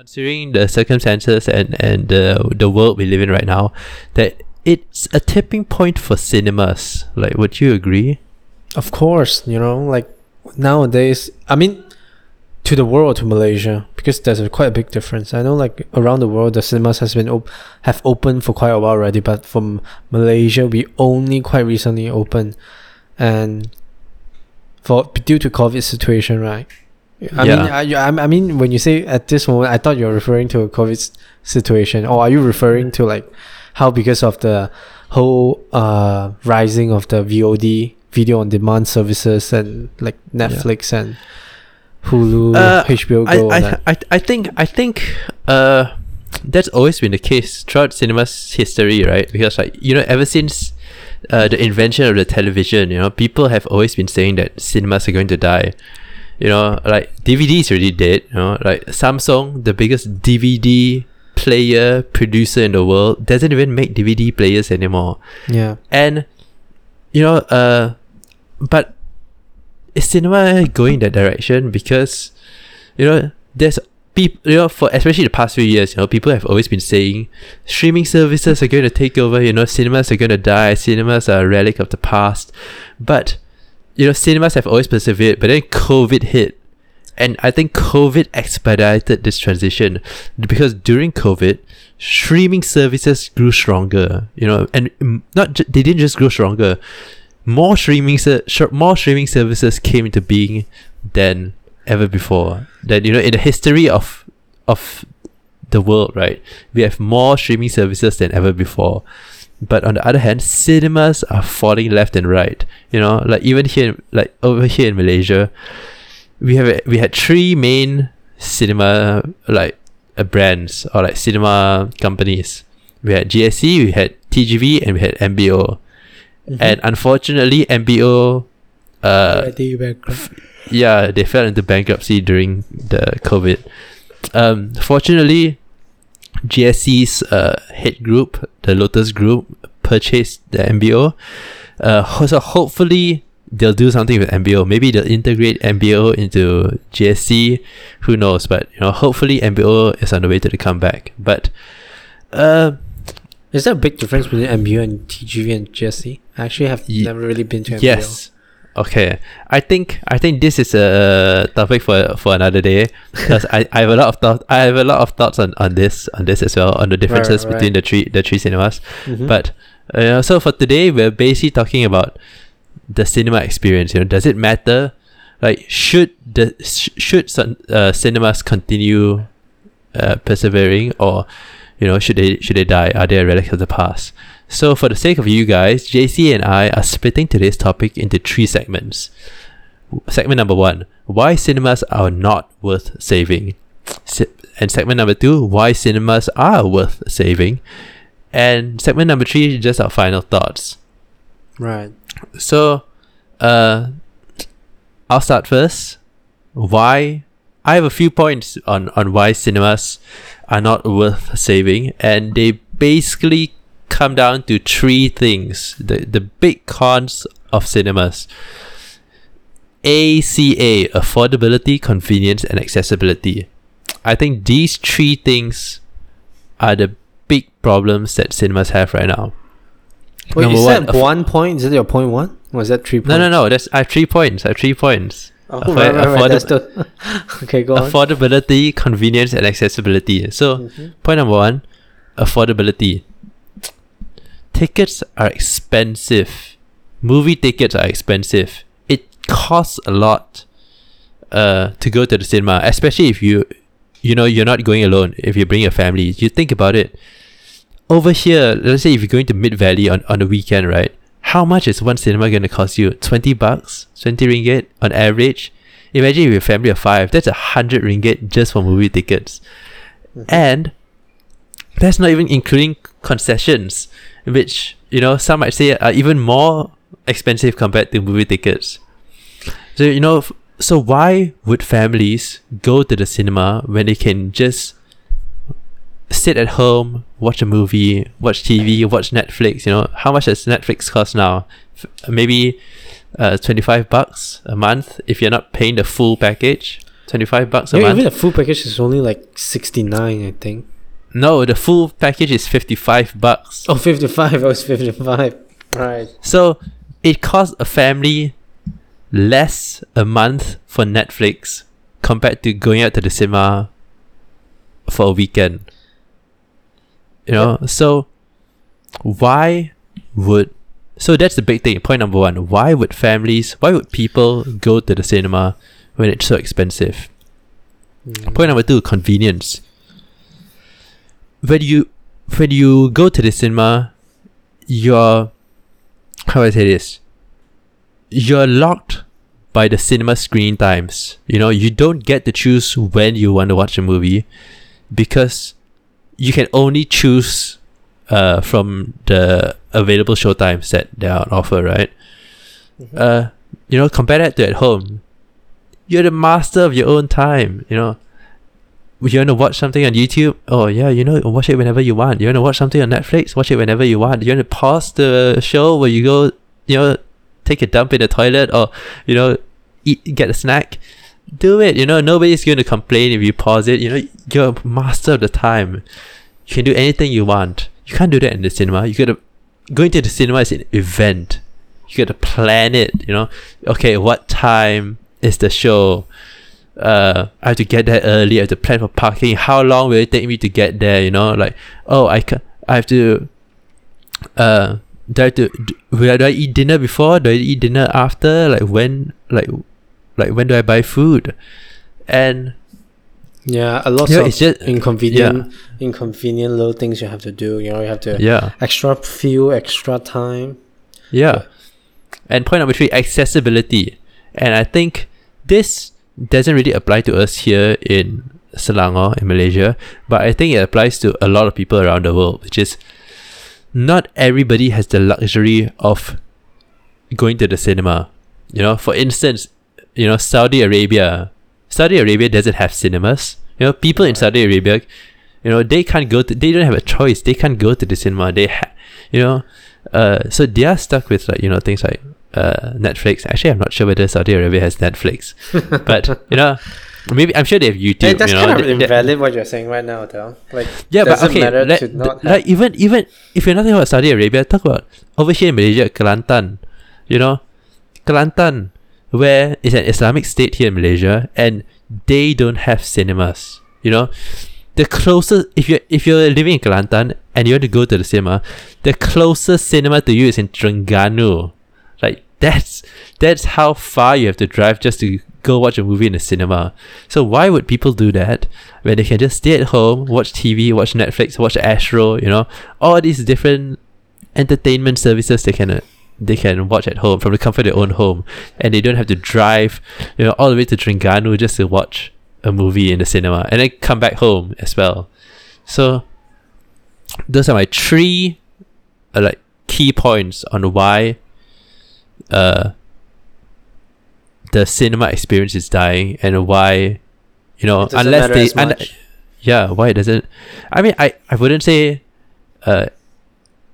considering the circumstances and and the the world we live in right now, that it's a tipping point for cinemas. Like, would you agree? Of course, you know, like nowadays, I mean, to the world, to Malaysia, because there's a quite a big difference. I know, like around the world, the cinemas has been op- have opened for quite a while already, but from Malaysia, we only quite recently opened, and for due to COVID situation, right? I Yeah. mean, I, I I mean, when you say at this moment, I thought you were referring to a COVID situation, or are you referring to like how because of the whole uh rising of the VOD video on demand services and like Netflix and Hulu, Uh, HBO I, Go, I, that. I, I think I think uh that's always been the case throughout cinema's history, right? Because like you know, ever since uh, the invention of the television, you know, people have always been saying that cinemas are going to die. You know, like DVDs already dead. You know, like Samsung, the biggest DVD player producer in the world, doesn't even make DVD players anymore. yeah, And you know, uh, but is cinema going that direction? Because you know, there's people. You know, for especially the past few years, you know, people have always been saying streaming services are going to take over. You know, cinemas are going to die. Cinemas are a relic of the past. But you know, cinemas have always persevered. But then COVID hit. And I think COVID expedited this transition because during COVID, streaming services grew stronger. You know, and not they didn't just grow stronger. More streaming ser- more streaming services came into being than ever before. That you know, in the history of of the world, right, we have more streaming services than ever before. But on the other hand, cinemas are falling left and right. You know, like even here, like over here in Malaysia, we have we had three main cinema like uh, brands or like cinema companies. We had GSC, we had TGV, and we had MBO. And unfortunately, MBO, uh, yeah, they fell into bankruptcy during the COVID. Um, fortunately, GSC's uh, head group, the Lotus Group, purchased the MBO. Uh, so hopefully they'll do something with MBO. Maybe they'll integrate MBO into GSC. Who knows? But you know, hopefully MBO is on the way to the comeback. But uh, is there a big difference between MBO and TGV and GSC? I actually have Ye- never really been to MBO. Yes. Okay. I think I think this is a topic for for another day because I, I have a lot of thought I have a lot of thoughts on, on this on this as well on the differences right, between the three the three cinemas. Mhm. But uh, so for today we're basically talking about the cinema experience. You know, does it matter? Like should the sh- should some, uh, cinemas continue uh, persevering or you know should they should they die? Are they a relic of the past? So for the sake of you guys, JC and I are splitting today's topic into three segments. Segment number one: Why cinemas are not worth saving, and segment number two: Why cinemas are worth saving, and segment number three: Just our final thoughts. right. So, uh, I'll start first. Why? I have a few points on on why cinemas are not worth saving, and they basically come down to three things: the the big cons of cinemas. ACA affordability, convenience, and accessibility. I think these three things are the big problems that cinemas have right now. Wait, Number is one, that one point? Is it your point one? Was that three points? No, no, no. That's I have three points. I have three points. Oh, Afford- right, right, right. affordab- the... okay, go on. affordability, convenience, and accessibility. So, Mhm. point number one, affordability. Tickets are expensive. Movie tickets are expensive. It costs a lot uh, to go to the cinema, especially if you, you know, you're not going alone. If you bring your family, you think about it. Over here, let's say if you're going to Mid Valley on on the weekend, right? How much is one cinema going to cost you? Twenty bucks, twenty ringgit on average. Imagine if you're a family of five, that's a hundred ringgit just for movie tickets. And that's not even including concessions, which, you know, some might say are even more expensive compared to movie tickets. So, you know, so why would families go to the cinema when they can just sit at home, watch a movie, watch TV, watch Netflix, you know, how much does Netflix cost now? F- maybe uh, 25 bucks a month if you're not paying the full package. 25 bucks a Yeah, month. even the full package is only like 69, I think. No, the full package is 55 bucks. Oh, 55. I was 55. Right. So it costs a family less a month for Netflix compared to going out to the cinema for a weekend. You know, so why would so that's the big thing. Point number one: Why would families? Why would people go to the cinema when it's so expensive? Mm. Point number two: Convenience. When you when you go to the cinema, you're how do I say this? You're locked by the cinema screen times. You know, you don't get to choose when you want to watch a movie because you can only choose uh, from the available show times that they are on offer, right? Mhm. Uh, you know, compare that to at home. You're the master of your own time. You know, you want to watch something on YouTube? Oh yeah, you know, watch it whenever you want. You want to watch something on Netflix? Watch it whenever you want. You want to pause the show where you go, you know, take a dump in the toilet or you know, eat get a snack. Do it. You know, nobody's going to complain if you pause it. You know, you're master of the time. You can do anything you want. You can't do that in the cinema. You gotta going to the cinema is an event. You gotta plan it. You know, okay, what time is the show? Uh, I have to get there early. I have to plan for parking. How long will it take me to get there? You know, like oh, I can I have to. Uh, do I have to do, will I, do I eat dinner before? Do I eat dinner after? Like when? Like, like when do I buy food? And Yeah, a lot of it's just inconvenient, inconvenient little things you have to do. You know, you have to yeah, extra fuel, extra time. yeah. And point number three, accessibility. And I think this doesn't really apply to us here in Selangor in Malaysia, but I think it applies to a lot of people around the world, which is not everybody has the luxury of going to the cinema. You know, for instance, you know, Saudi Arabia. Saudi Arabia doesn't have cinemas. You know, people in Saudi Arabia, you know, they can't go to they don't have a choice. They can't go to the cinema. They ha- you know, uh so they are stuck with like, you know, things like uh Netflix. Actually I'm not sure whether Saudi Arabia has Netflix. but you know, maybe I'm sure they have YouTube. Hey, that's you know, kind of They- invalid what you're saying right now, though. Like, yeah, but okay, let- not like even even if you're not talking about Saudi Arabia, talk about over here in Malaysia, Kelantan. You know, Kelantan, where is an Islamic state here in Malaysia, and they don't have cinemas. You know, the closest if you if you're living in Kelantan and you want to go to the cinema, the closest cinema to you is in Terengganu. That's that's how far you have to drive just to go watch a movie in the cinema. So why would people do that when they can just stay at home, watch TV, watch Netflix, watch Astro, you know, all these different entertainment services they can uh, they can watch at home from the comfort of their own home, and they don't have to drive, you know, all the way to Terengganu just to watch a movie in the cinema and then come back home as well. So those are my three uh, like key points on why uh the cinema experience is dying and why you know unless they as un- much. yeah why it doesn't i mean i i wouldn't say uh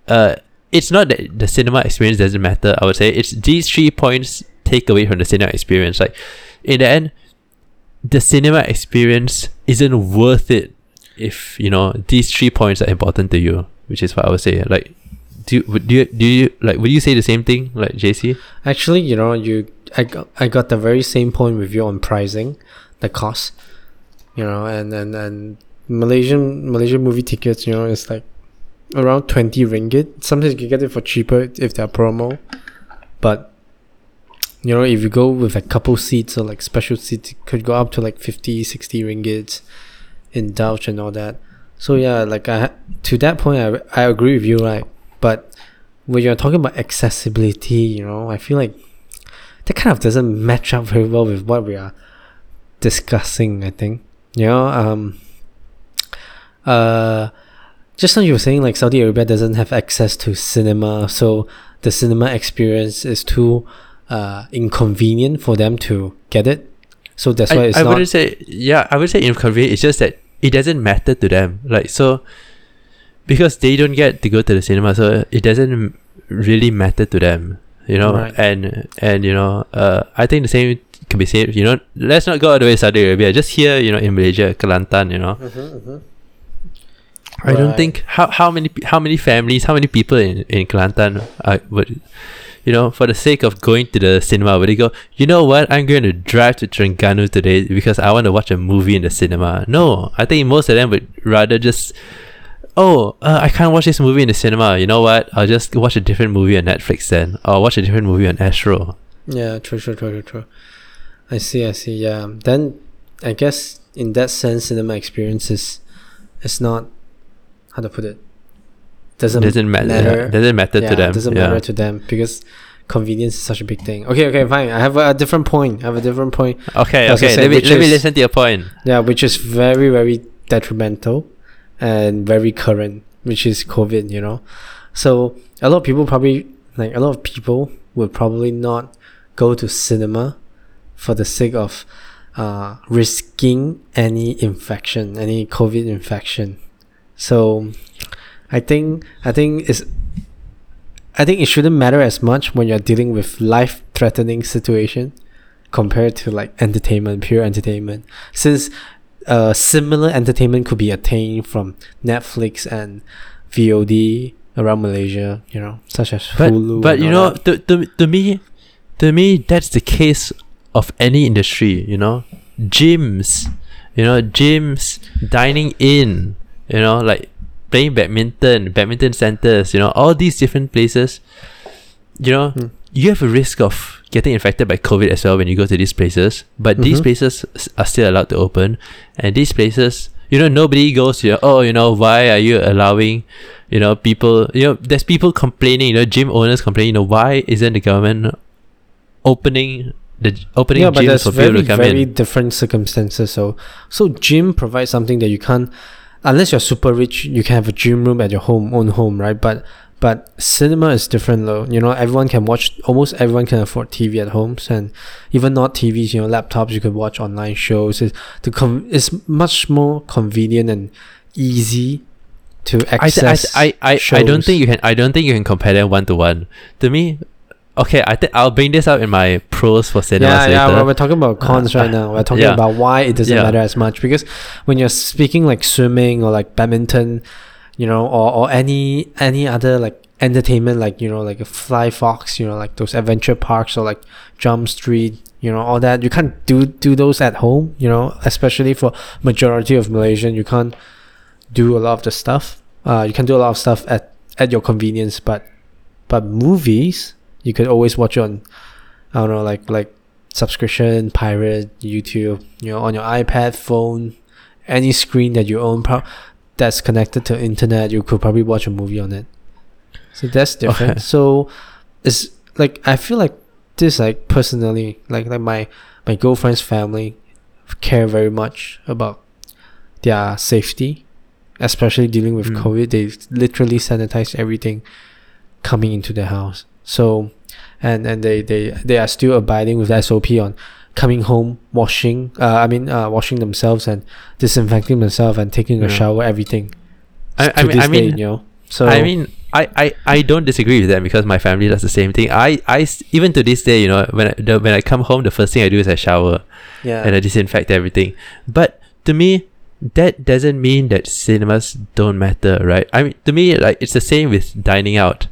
uh it's not that the cinema experience doesn't matter i would say it's these three points take away from the cinema experience like in the end the cinema experience isn't worth it if you know these three points are important to you which is what i would say like do you, do you do you like would you say the same thing like jc Actually, you know, you I got, I got the very same point with you on pricing, the cost. You know, and and and Malaysian Malaysian movie tickets, you know, it's like around twenty ringgit. Sometimes you can get it for cheaper if they're promo, but you know, if you go with a couple seats or like special seats, it could go up to like 50, 60 ringgit, indulge and all that. So yeah, like I to that point, I I agree with you, right? But when you're talking about accessibility, you know, I feel like that kind of doesn't match up very well with what we are discussing. I think you know, um, uh, just now you were saying like Saudi Arabia doesn't have access to cinema, so the cinema experience is too uh inconvenient for them to get it. So that's why I, it's I not. wouldn't say yeah I would say inconvenient it's just that it doesn't matter to them like so because they don't get to go to the cinema so it doesn't really matter to them you know Right. and and you know uh I think the same can be said. You know, let's not go all the way to Saudi Arabia. Just here, you know, in Malaysia, Kelantan. You know, I don't think how how many how many families, how many people in in Kelantan uh, would, you know, for the sake of going to the cinema, would they go? You know what? I'm going to drive to Terengganu today because I want to watch a movie in the cinema. No, I think most of them would rather just. Oh, uh, I can't watch this movie in the cinema. You know what? I'll just watch a different movie on Netflix then, or watch a different movie on Astro. Yeah, true, true, true, true, true. I see, I see. Yeah, then I guess in that sense, cinema experience is, is not how to put it. Doesn't doesn't matter. matter. Doesn't matter yeah, to them. doesn't yeah. matter to them because convenience is such a big thing. Okay, okay, fine. I have a, different point. I have a different point. Okay, okay. said, let me let me listen to your point. Yeah, which is very, very detrimental and very current, which is COVID, you know. So a lot of people probably like a lot of people would probably not go to cinema for the sake of uh, risking any infection, any COVID infection. So I think I think it's I think it shouldn't matter as much when you're dealing with life threatening situation compared to like entertainment, pure entertainment. Since uh, similar entertainment could be attained from Netflix and VOD around Malaysia, you know, such as But Hulu. but you know, that. to, to to me, to me that's the case of any industry. You know, gyms, you know, gyms, dining in, you know, like playing badminton, badminton centers. You know, all these different places. You know, Hmm. you have a risk of getting infected by COVID as well when you go to these places. But these Mhm. places are still allowed to open, and these places, you know, nobody goes. You know, oh, you know, why are you allowing? You know, people. You know, there's people complaining. You know, gym owners complaining. You know, why isn't the government opening the opening yeah, but gyms for very people to come very in? different circumstances. So so gym provides something that you can't unless you're super rich. You can have a gym room at your home own home, right? But but cinema is different though. You know, everyone can watch. Almost everyone can afford TV at homes, and even not TVs. You know, laptops. You could watch online shows. It's the com- It's much more convenient and easy to I, th- I, th- I, I, I don't think you can. I don't think you can compare them one to one. To me, okay. I think I'll bring this up in my pros for cinemas yeah, yeah. Well, we're talking about cons Uh, right now. We're talking yeah. about why it doesn't Yeah. matter as much because when you're speaking like swimming or like badminton, you know, or, or any any other like entertainment, like you know, like a Fly Fox, you know, like those adventure parks or like Jump Street, you know, all that. You can't do do those at home, you know, especially for majority of Malaysian. You can't do a lot of the stuff. Uh, you can do a lot of stuff at at your convenience, but but movies you could always watch on I don't know, like like subscription, pirate, YouTube, you know, on your iPad, phone, any screen that you own that's connected to internet, you could probably watch a movie on it. So that's different. Okay. So it's like I feel like this like personally, like like my my girlfriend's family care very much about their safety, especially dealing with Mm. COVID. They literally sanitize everything coming into the house. So and and they they they are still abiding with SOP on coming home, washing. Uh, I mean, uh, washing themselves and disinfecting themselves and taking a Yeah. shower. Everything. I, I mean, this I mean, day, you know. So I mean, I, I, I don't disagree with them because my family does the same thing. I, I even to this day, you know, when I, the, when I come home, the first thing I do is I shower yeah, and I disinfect everything. But to me, that doesn't mean that cinemas don't matter, right? I mean, to me, like it's the same with dining out.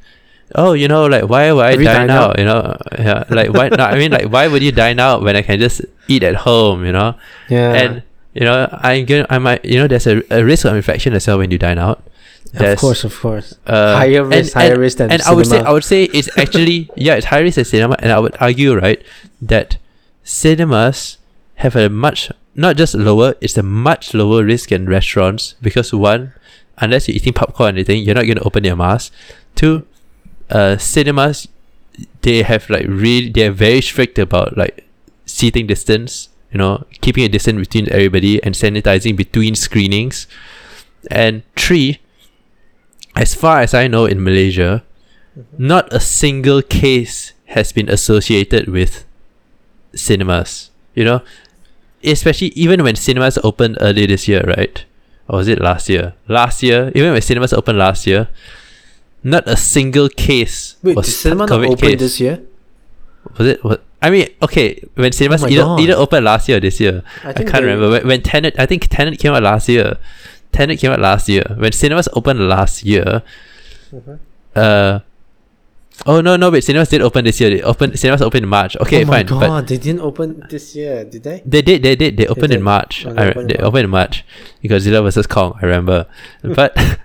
Oh, you know, like why would I dine out? out? You know, yeah, like why? no, I mean, like why would you dine out when I can just eat at home? You know, yeah, and you know, I'm gonna, I might, you know, there's a, a risk of infection as well when you dine out. of course, of course. uh, higher risk, and- higher risk than and I would say. I would say it's actually yeah it's higher risk than cinema and I would argue right that cinemas have a much not just lower it's a much lower risk than restaurants because one unless you're eating popcorn or anything you're not going to open your mask two uh cinemas they have like really they're very strict about like seating distance you know keeping a distance between everybody and sanitizing between screenings and three as far as I know in Malaysia, not a single case has been associated with cinemas. You know, especially even when cinemas opened earlier this year, right? Or was it last year? Last year, even when cinemas opened last year, not a single case Wait, was did cinema not COVID open case. this year? Was it? What? I mean, okay, when cinemas Oh either, God. either opened last year or this year, I, think can't they- remember. When, when Tenet, I think Tenet came out last year. Tenet came out last year. When cinemas opened last year, Mhm. uh, oh no no wait, cinemas did open this year. They opened cinemas opened in March. Okay, oh fine, god, but they didn't open this year, did they? they did they did they opened in did. March. Oh, they I, opened in they March. opened in March. Godzilla versus Kong. I remember, but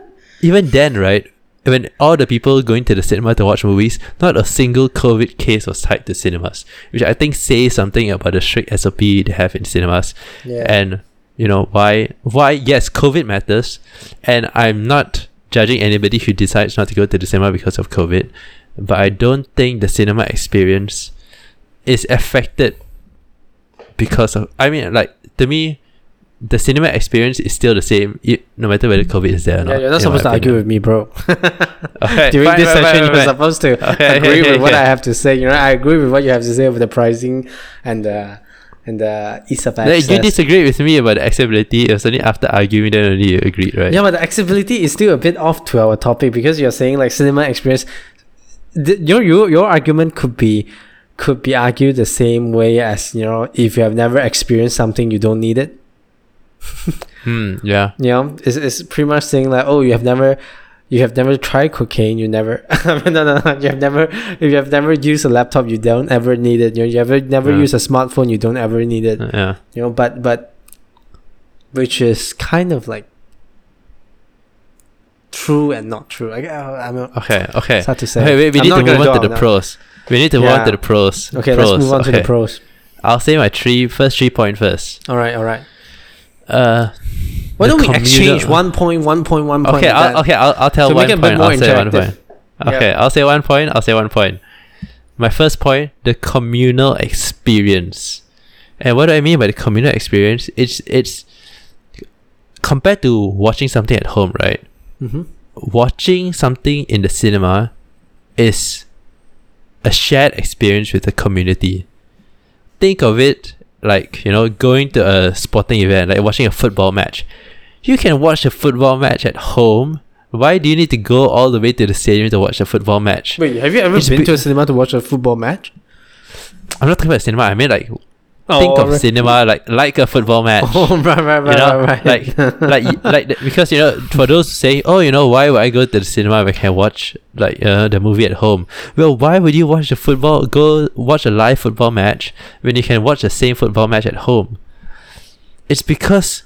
even then, right? When all the people going to the cinema to watch movies, not a single COVID case was tied to cinemas, which I think says something about the strict SOP they have in cinemas Yeah. and you know why why yes covid matters and i'm not judging anybody who decides not to go to the cinema because of covid but i don't think the cinema experience is affected because of i mean like to me the cinema experience is still the same i- no matter whether covid is there or not. yeah, you're not supposed to argue with me, bro. Okay, During fine, this fine, session, fine, you're supposed to Okay, agree okay, with what okay. I have to say. You know, I agree with what you have to say about the pricing and the and the ease of access. you disagree with me about the accessibility. It was only after arguing then only you agreed, right? Yeah, but the accessibility is still a bit off to our topic because you're saying like cinema experience. Your your your argument could be could be argued the same way as you know if you have never experienced something you don't need it. Hmm. Yeah. You know, it's, it's pretty much saying like oh you have never you have never tried cocaine you never no no no you have never if you have never used a laptop you don't ever need it you know you ever never Yeah. use a smartphone you don't ever need it Yeah. you know but but which is kind of like true and not true like uh, Okay. Okay. it's hard to say Okay, wait, we need to move on to the pros. We need to move on to the pros. okay pros. let's move on to the pros I'll say my three first three point first. all right all right Uh, why don't we communal- exchange one point one point one point Okay, I'll, okay, I'll, I'll tell To one make it a bit point. I'll say one point. Okay, I'll say one point. I'll say one point. My first point: the communal experience. And what do I mean by the communal experience? It's it's compared to watching something at home, right? Mhm. watching something in the cinema is a shared experience with the community. Think of it like, you know, going to a sporting event, like watching a football match. You can watch a football match at home. Why do you need to go all the way to the stadium to watch a football match? wait have you ever It's been be- to a cinema to watch a football match I'm not talking about cinema, I mean like think of right. cinema like like a football match. oh right right right you know, right, right. like like like the- because you know for those saying oh you know why would I go to the cinema if I can watch like uh, the movie at home well why would you watch the football go watch a live football match when you can watch the same football match at home it's because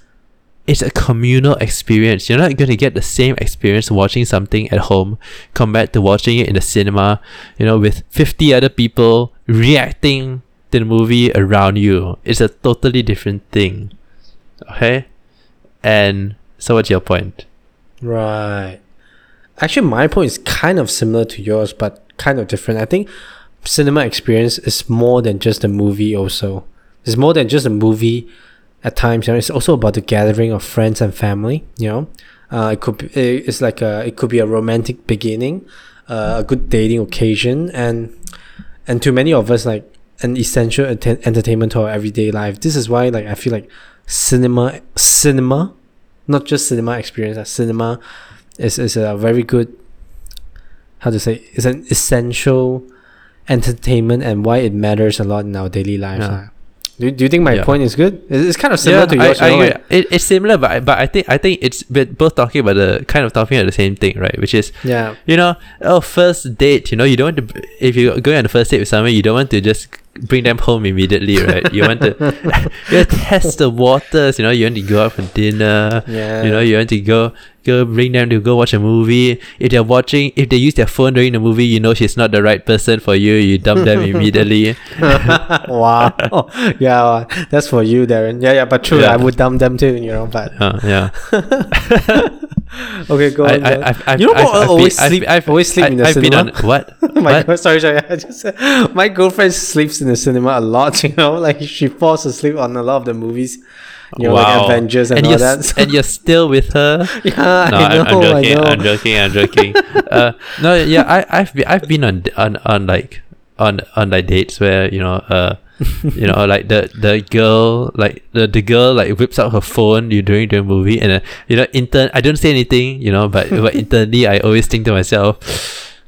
it's a communal experience you're not going to get the same experience watching something at home compared to watching it in the cinema you know with 50 other people reacting the movie around you it's a totally different thing okay and so what's your point Right. Actually, my point is kind of similar to yours, but kind of different. I think cinema experience is more than just a movie. Also, it's more than just a movie. At times, you know, it's also about the gathering of friends and family. You know, uh, it could be, it- it's like a it could be a romantic beginning, uh, a good dating occasion, and and to many of us, like an essential enten- entertainment to our everyday life. This is why, like, I feel like cinema, cinema, not just cinema experience, uh, cinema is, is a very good how to say it's an essential entertainment and why it matters a lot in our daily lives. Yeah. Do, do you think my Yeah. point is good? It's, kind of similar to I, yours. I you know, like- It, it's similar but I- but I think I think it's we're both talking about the kind of talking about the same thing right which is yeah. you know oh first date you know you don't want to if you're going on a first date with someone you don't want to just bring them home immediately right you want to you want to test the waters you know you want to go out for dinner Yeah. you know you want to go go bring them to go watch a movie if they're watching if they use their phone during the movie you know she's not the right person for you you dump them immediately wow. Oh, yeah, well, that's for you, Darren. Yeah, yeah, but true. Yeah. I would dump them too, you know. But uh, yeah okay, go I, on. I, I've, I've, you know I've, what? I've I always been, sleep. I've, always sleep in the I've been cinema. on what my What? God, sorry, sorry. I just my girlfriend sleeps in the cinema a lot. You know, like she falls asleep on a lot of the movies. You know, like Avengers and, and all you're, that. and you're still with her yeah, no, I know, I'm, joking. I know. I'm joking. I'm joking. uh, no, yeah, I, I've been, I've been on, on, on like, on, on like dates where you know, uh, you know, like the, the girl, like the, the girl, like whips out her phone you during the movie, and uh, you know, intern. I don't say anything, you know, but but internally, I always think to myself,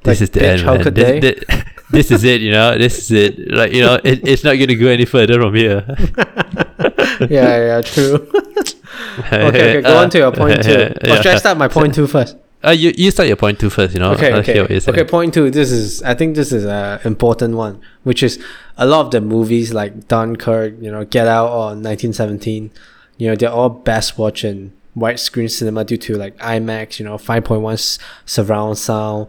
this Like, is the end, how man. could This, they? thi- this is it. You know, this is it. Like you know, it, it's not going to go any further from here. yeah, yeah, true. okay, okay, go on to your point two. Or should I start my point two first? Uh, you you start your point two first. You know. Okay, okay, okay. Point two. This is, I think, this is a important one, which is a lot of the movies like Dunkirk, you know, Get Out, or 1917. You know, they're all best watched in widescreen cinema due to like IMAX, you know, 5.1 surround sound,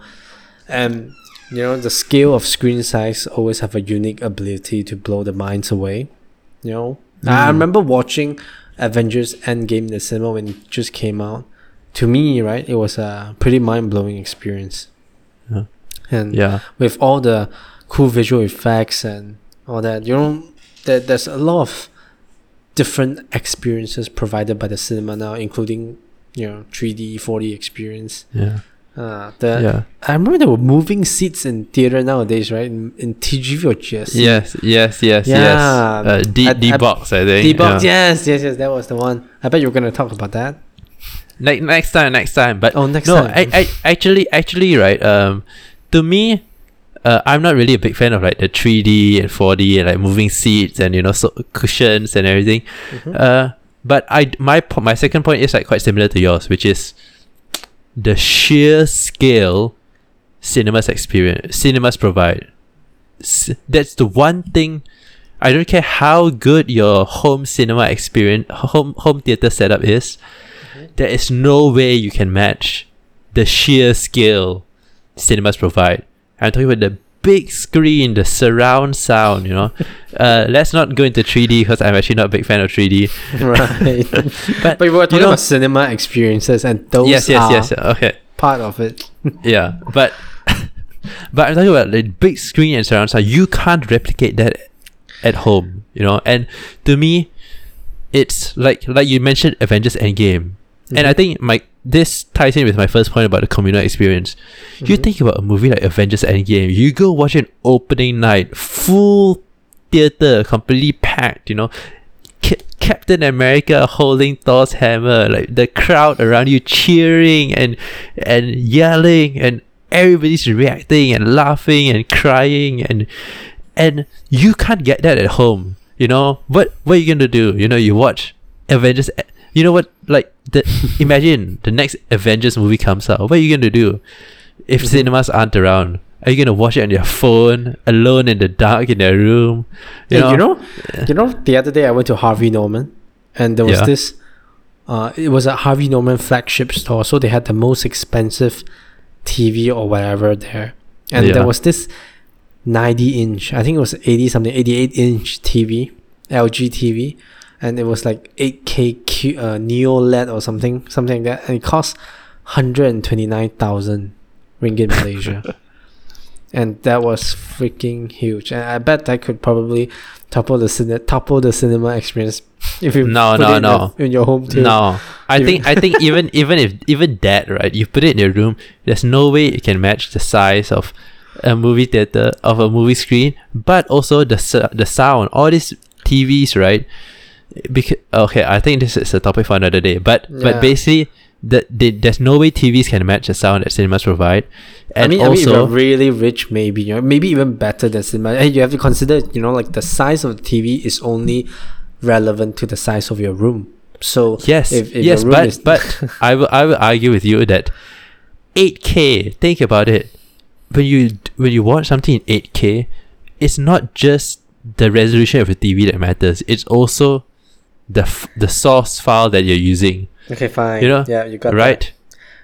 and you know the scale of screen size always have a unique ability to blow the minds away. You know, I Mm. remember watching Avengers Endgame in the cinema when it just came out. To me, right, it was a pretty mind blowing experience. Yeah. And Yeah. with all the cool visual effects and all that, you know, there, there's a lot of different experiences provided by the cinema now, including you know 3D, 4D experience. Yeah. Uh, the Yeah. I remember there were moving seats in theater nowadays, right? In, in TGV or GSC. Yes. Yes. Yes. Yeah. Yes. Uh, D I- D I- box. I think. D-Box, yeah. yes, yes, yes, that was the one. I bet you were gonna talk about that. Ne- next time. Next time. But Oh, next no, time. I, I actually actually right. Um, to me, uh, I'm not really a big fan of like the 3D and 4D and like moving seats and you know so cushions and everything. Mhm. Uh, but I my my second point is like quite similar to yours, which is the sheer scale cinemas experience cinemas provide. That's the one thing. I don't care how good your home cinema experience, home home theater setup is. Mm-hmm. There is no way you can match the sheer scale cinemas provide. I'm talking about the big screen, the surround sound. You know, uh, let's not go into 3D because I'm actually not a big fan of 3D. right. But, but we were talking know- about cinema experiences, and those yes, yes, are yes. Okay, part of it. yeah, but but I'm talking about the big screen and surround sound. You can't replicate that at home, you know. And to me, it's like like you mentioned Avengers Endgame, and I think my this ties in with my first point about the communal experience. You Mhm. think about a movie like Avengers Endgame, you go watch an opening night, full theater, completely packed, you know. Ca- Captain America holding Thor's hammer, like the crowd around you cheering and and yelling, and everybody's reacting and laughing and crying, and and you can't get that at home. You know what? What are you gonna do? You know, you watch Avengers. You know what? Like the imagine the next Avengers movie comes out. What are you gonna do if Mhm. cinemas aren't around? Are you gonna watch it on your phone, alone in the dark in your room? You, know, you know, you know, the other day I went to Harvey Norman, and there was Yeah. this. Uh, it was a Harvey Norman flagship store, so they had the most expensive TV or whatever there, and Yeah. there was this ninety inch. I think it was eighty something, eighty eight inch TV, LG TV, and it was like eight K Q, uh, Neo LED or something, something like that, and it cost hundred and twenty nine thousand ringgit Malaysia. And that was freaking huge, and I bet that could probably topple the cine- topple the cinema experience if you No, put no, it in, no. in your home too. No, I think I think even even if even that right, you put it in your room. There's no way it can match the size of a movie theater of a movie screen, but also the the sound. All these TVs, right? Because okay, I think this is a topic for another day. But Yeah. but basically, the, the there's no way TVs can match the sound that cinemas provide, and I mean, I mean, also really rich, maybe you know, maybe even better than cinema. And you have to consider, you know, like the size of the TV is only relevant to the size of your room. So Yes, if, if yes, but is- but I will I will argue with you that 8K. Think about it. When you when you watch something in 8K, it's not just the resolution of the TV that matters. It's also the f- the source file that you're using, okay, fine. You know, yeah, you got right?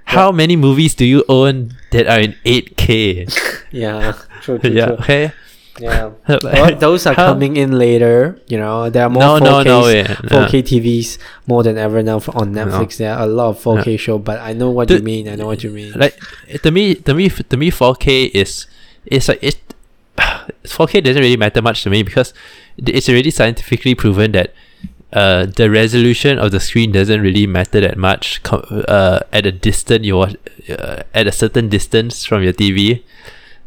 How many movies do you own that are in 8K? Yeah, true, true, yeah, true. okay. Yeah. Well, those are How- coming in later. You know, there are more no, 4Ks, no, no, way. 4K TVs more than ever now for, on No. Netflix. There are a lot of 4K show, but I know what you mean. I know what you mean. like to me to me to me 4k is it's like it 4k doesn't really matter much to me because it's already scientifically proven that uh, the resolution of the screen doesn't really matter that much uh, at a distance you watch uh, at a certain distance from your TV.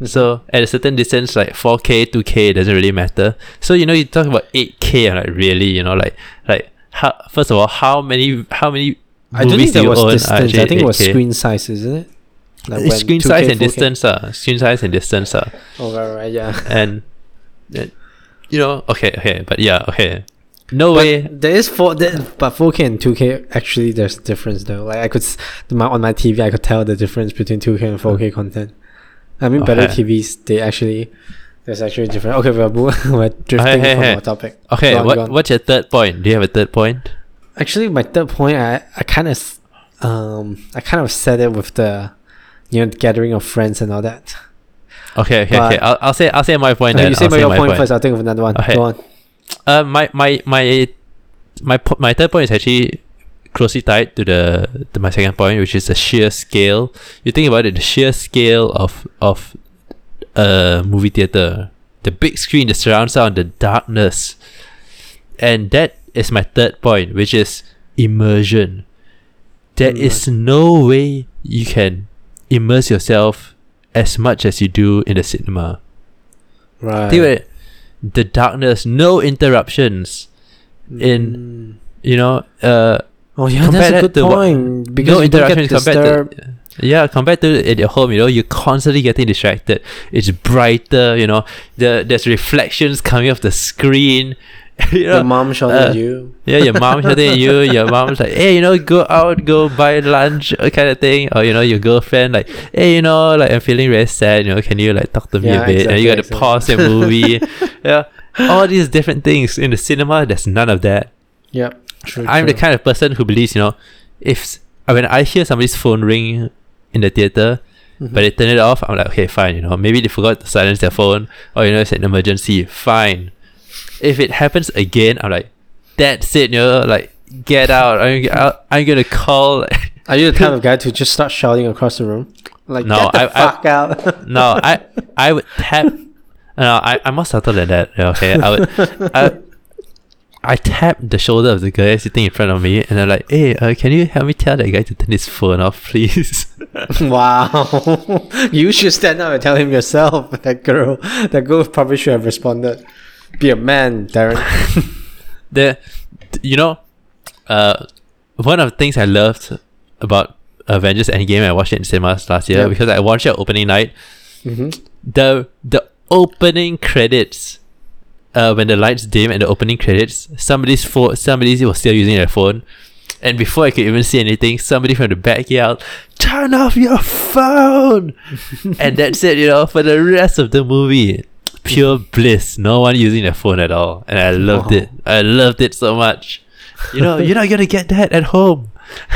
So at a certain distance, like 4K, 2K doesn't really matter. So you know, you talk about 8K, and like really, you know, like like how first of all, how many how many I don't think that was distance. I think it was 8K? screen size, isn't it? Like screen 2K, size and 4K distance, uh, screen size and distance, uh, Oh right, right, yeah. and, and you know, okay, okay, but yeah, okay, no But way. there is four, there, but 4K and 2K actually there's a difference though. Like I could my, on my TV I could tell the difference between 2K and 4K content. I mean, better TVs they actually there's actually different. Okay, we're we're drifting hey, from hey. our topic. Okay, what what's your third point? Do you have a third point? Actually, my third point, I I kind of um I kind of said it with the you know gathering of friends and all that. Okay, okay, okay. I'll, I'll say I'll say my point Okay, then. you say my, say your my point, point first. I'll think of another one. Okay. Go on. Uh, my my my my my third point is actually closely tied to the to my second point, which is the sheer scale. You think about it, the sheer scale of of a movie theater, the big screen, the surround sound, the darkness, and that is my third point, which is immersion. There is no way you can immerse yourself as much as you do in the cinema. Right. Think about it. The darkness, no interruptions. in- You know, uh, Oh yeah, that's a that good to what- Because no you don't get interruptions compared disturbed. to yeah compared to at your home you know you're constantly getting distracted it's brighter you know the there's reflections coming off the screen you know Your mom shouting uh, you. yeah your mom shouting at you your mom's like hey you know go out go buy lunch uh, kind of thing or you know your girlfriend like hey you know like i'm feeling very sad you know can you like talk to me Yeah, a bit and you gotta exactly, pause the movie yeah all these different things in the cinema there's none of that Yeah, True. I'm the kind of person who believes, you know, if when I hear somebody's phone ring in the theater, Mhm. but they turn it off, I'm like, okay, fine, you know, maybe they forgot to silence their phone, or you know, it's an emergency, fine. If it happens again, I'm like, that's it, you know, like get out. I'm, I'm gonna call. Are you the type of guy to just start shouting across the room? Like No, I- I- fuck out. no, I I would tap. No, I I'm more subtle than that. Okay, I would. I, I tap the shoulder of the guy sitting in front of me, and I'm like, "Hey, uh, can you help me tell that guy to turn his phone off, please?" wow. you should stand up and tell him yourself. That girl, that girl probably should have responded. Be a man, Darren. the you know uh one of the things I loved about Avengers Endgame I watched it in cinemas last year Yeah. because I watched it opening night mm-hmm. the the opening credits uh when the lights dim and the opening credits somebody's phone somebody was still using their phone and before I could even see anything somebody from the back yelled turn off your phone and that's it you know for the rest of the movie pure bliss no one using their phone at all and I loved Wow. it I loved it so much you know you're not gonna get that at home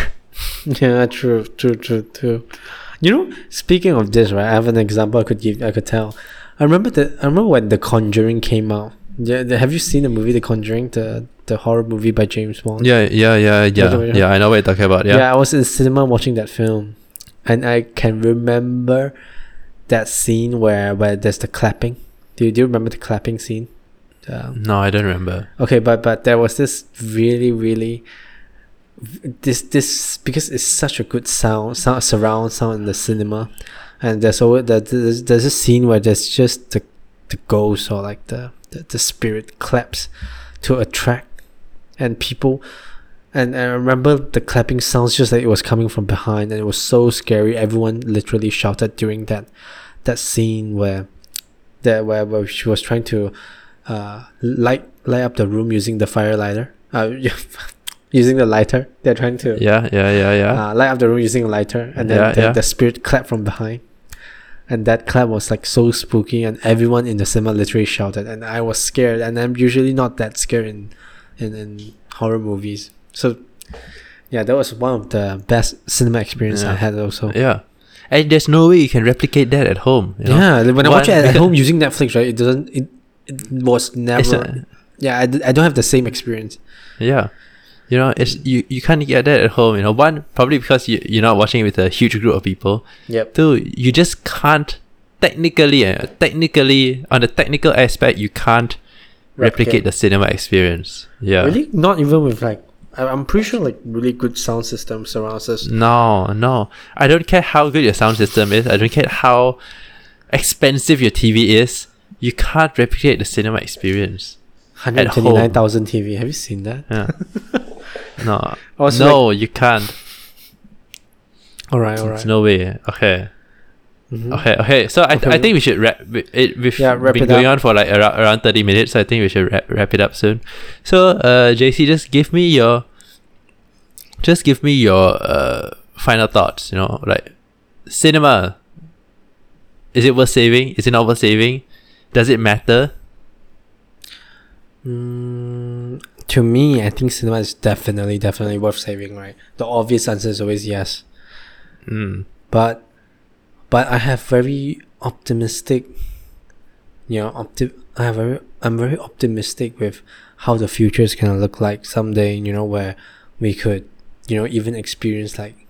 Yeah, true, true, true, true. You know, speaking of this, right? I have an example I could give. I could tell. I remember that. I remember when The Conjuring came out. Yeah, the, have you seen the movie The Conjuring, the the horror movie by James Wan? yeah yeah yeah yeah yeah. yeah I know what you're talking about yeah. yeah I was in the cinema watching that film, and I can remember that scene where where there's the clapping. Do you, do you remember the clapping scene? Um, no I don't remember Okay, but but there was this really really this this because it's such a good sound sound surround sound in the cinema, and there's always that there's, there's a scene where there's just the the ghost or like the the, the spirit claps to attract, and people. And I remember the clapping sounds just like it was coming from behind, and it was so scary. Everyone literally shouted during that that scene where that where, where she was trying to uh, light light up the room using the fire lighter. Uh, using the lighter. They're trying to yeah yeah yeah yeah uh, light up the room using a lighter, and then Yeah, the, yeah. the spirit clapped from behind. And that clap was like so spooky, and everyone in the cinema literally shouted, and I was scared. And I'm usually not that scared in, in, in horror movies. So, yeah, that was one of the best cinema experience I had. Also, yeah and there's no way you can replicate that at home you know? yeah, when I watch it at home using Netflix, right, it doesn't. It, it was never. yeah, I don't have the same experience. Yeah. You know, it's you, you can't get that at home, you know. One, probably because you you're not watching it with a huge group of people. Yep. Two, you just can't technically uh, technically on the technical aspect you can't replicate, the cinema experience. Yeah. Really, not even with like. I'm pretty sure like really good sound system surrounds us. No, no. I don't care how good your sound system is. I don't care how expensive your TV is. You can't replicate the cinema experience. Hundred twenty nine thousand TV. Have you seen that? Yeah. no. Oh, Was no, you can't. All right, all There's no way. Okay. Mhm. Okay, okay. So I, Okay. I think we should wrap it. We've Yeah, wrap been it going up. on for like around, around thirty minutes. So I think we should wrap, wrap it up soon. So, uh, JC, just give me your, just give me your uh final thoughts. You know, like cinema. Is it worth saving? Is it not worth saving? Does it matter? Mm, to me, I think cinema is definitely, definitely worth saving, right? The obvious answer is always yes. Mm. But, but I have very optimistic, you know, opti- I have very, I'm very optimistic with how the future is gonna look like someday. You know, where we could, you know, even experience like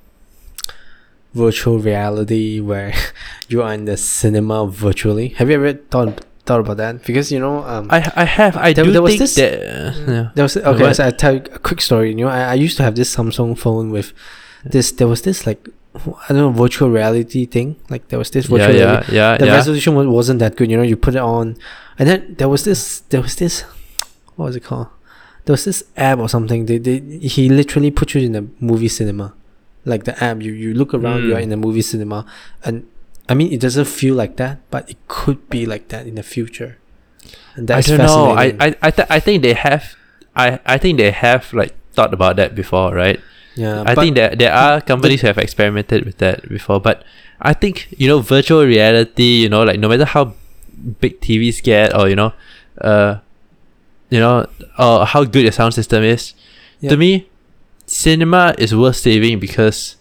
virtual reality, where you are in the cinema virtually. Have you ever thought thought about that? Because you know, um, I I have I There- do there was think this- that uh, yeah. There was okay. What? So I tell you a quick story. You know, I, I used to have this Samsung phone with this. There was this like I don't know virtual reality thing. Like there was this virtual. yeah reality. yeah The yeah. resolution wa- wasn't that good. You know, you put it on, and then there was this. There was this. What was it called? There was this app or something. They they he literally put you in a movie cinema, like the app. You you look around. You are Mm. in a movie cinema, and I mean it doesn't feel like that, but it could be like that in the future. And that's I don't know. I. I I, th- I think they have. I I think they have like thought about that before, right? Yeah, I think that there are companies who have experimented with that before, but I think you know virtual reality. You know, like no matter how big TVs get, or you know, uh, you know, or how good your sound system is. Yeah. To me, cinema is worth saving because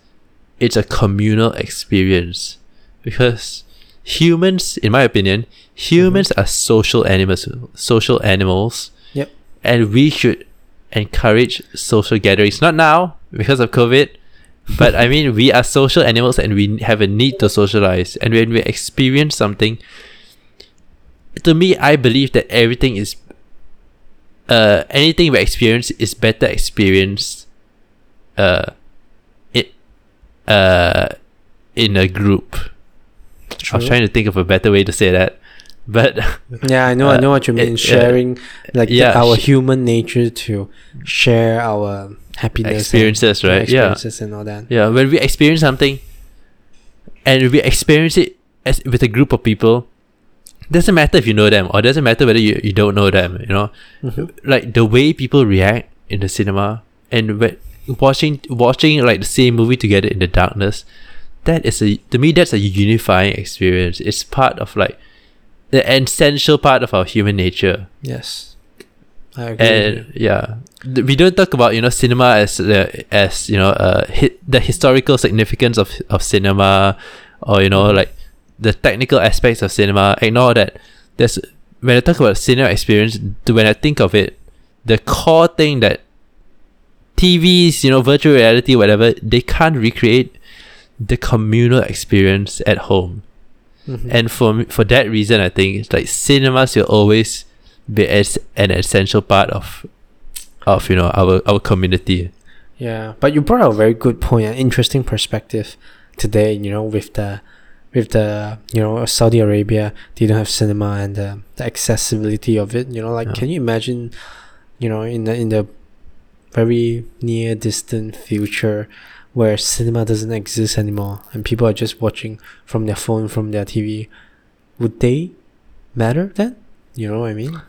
it's a communal experience. Because humans, in my opinion, humans are social animals. Social animals. Yep. And we should encourage social gatherings. Not now because of COVID, but I mean we are social animals and we have a need to socialize. And when we experience something, to me, I believe that everything is. Uh, anything we experience is better experienced. Uh, it, uh, in a group. I was trying to think of a better way to say that, but Yeah, I know. I Uh, know what you mean. it- uh, Sharing, like the- yeah, our sh- human nature to share our happiness, experiences, yeah, right? Yeah, and all that. yeah. When we experience something, and we experience it as with a group of people, doesn't matter if you know them or doesn't matter whether you, you don't know them. You know, Mhm. like the way people react in the cinema and when watching watching like the same movie together in the darkness that is a to me that's a unifying experience it's part of like the essential part of our human nature. Yes, I agree. and yeah. We don't talk about you know cinema as the as you know uh hit the historical significance of of cinema or you know Mhm. like the technical aspects of cinema. Ignore that. There's when i talk about cinema experience when i think of it the core thing that tvs you know virtual reality whatever they can't recreate the communal experience at home Mhm. and for for that reason, I think it's like cinemas will always be as an essential part of of you know our our community. yeah, but you brought a very good point, an interesting perspective today. You know, with the with the you know Saudi Arabia, they don't have cinema and the, the accessibility of it. You know, like Yeah. can you imagine, you know, in the in the very near distant future where cinema doesn't exist anymore and people are just watching from their phone from their TV, would they matter then? You know what I mean?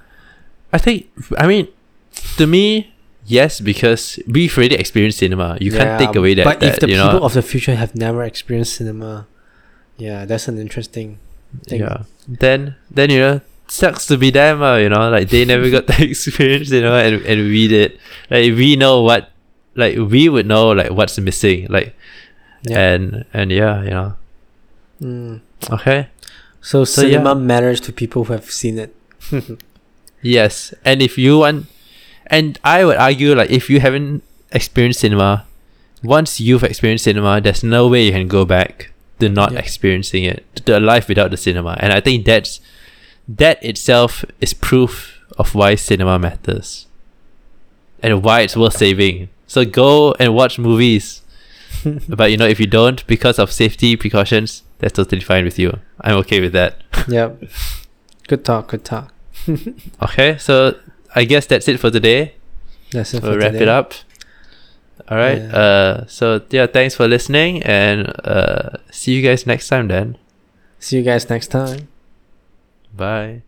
I think I mean to me yes because we've already experienced cinema. You can't take away that. But if the people know, of the future have never experienced cinema, yeah, that's an interesting thing. yeah, then then you know sucks to be them. Uh, you know, like they never got the experience. You know, and and we did. Like we know what. Like we would know like what's missing. Like Yeah. and and yeah, you know. Mm. Okay. So, So, yeah. cinema matters to people who have seen it. Yes, and if you want, and I would argue like if you haven't experienced cinema, once you've experienced cinema, there's no way you can go back to not Yeah. experiencing it, to a life without the cinema. And I think that's that itself is proof of why cinema matters and why it's worth saving. So go and watch movies. but you know, if you don't, because of safety precautions, that's totally fine with you. I'm okay with that. yep. Good talk. Good talk. Okay, so I guess that's it for today. That's it we'll for wrap today. it up. All right. Yeah. Uh, so yeah, thanks for listening, and uh, see you guys next time. Then. See you guys next time. Bye.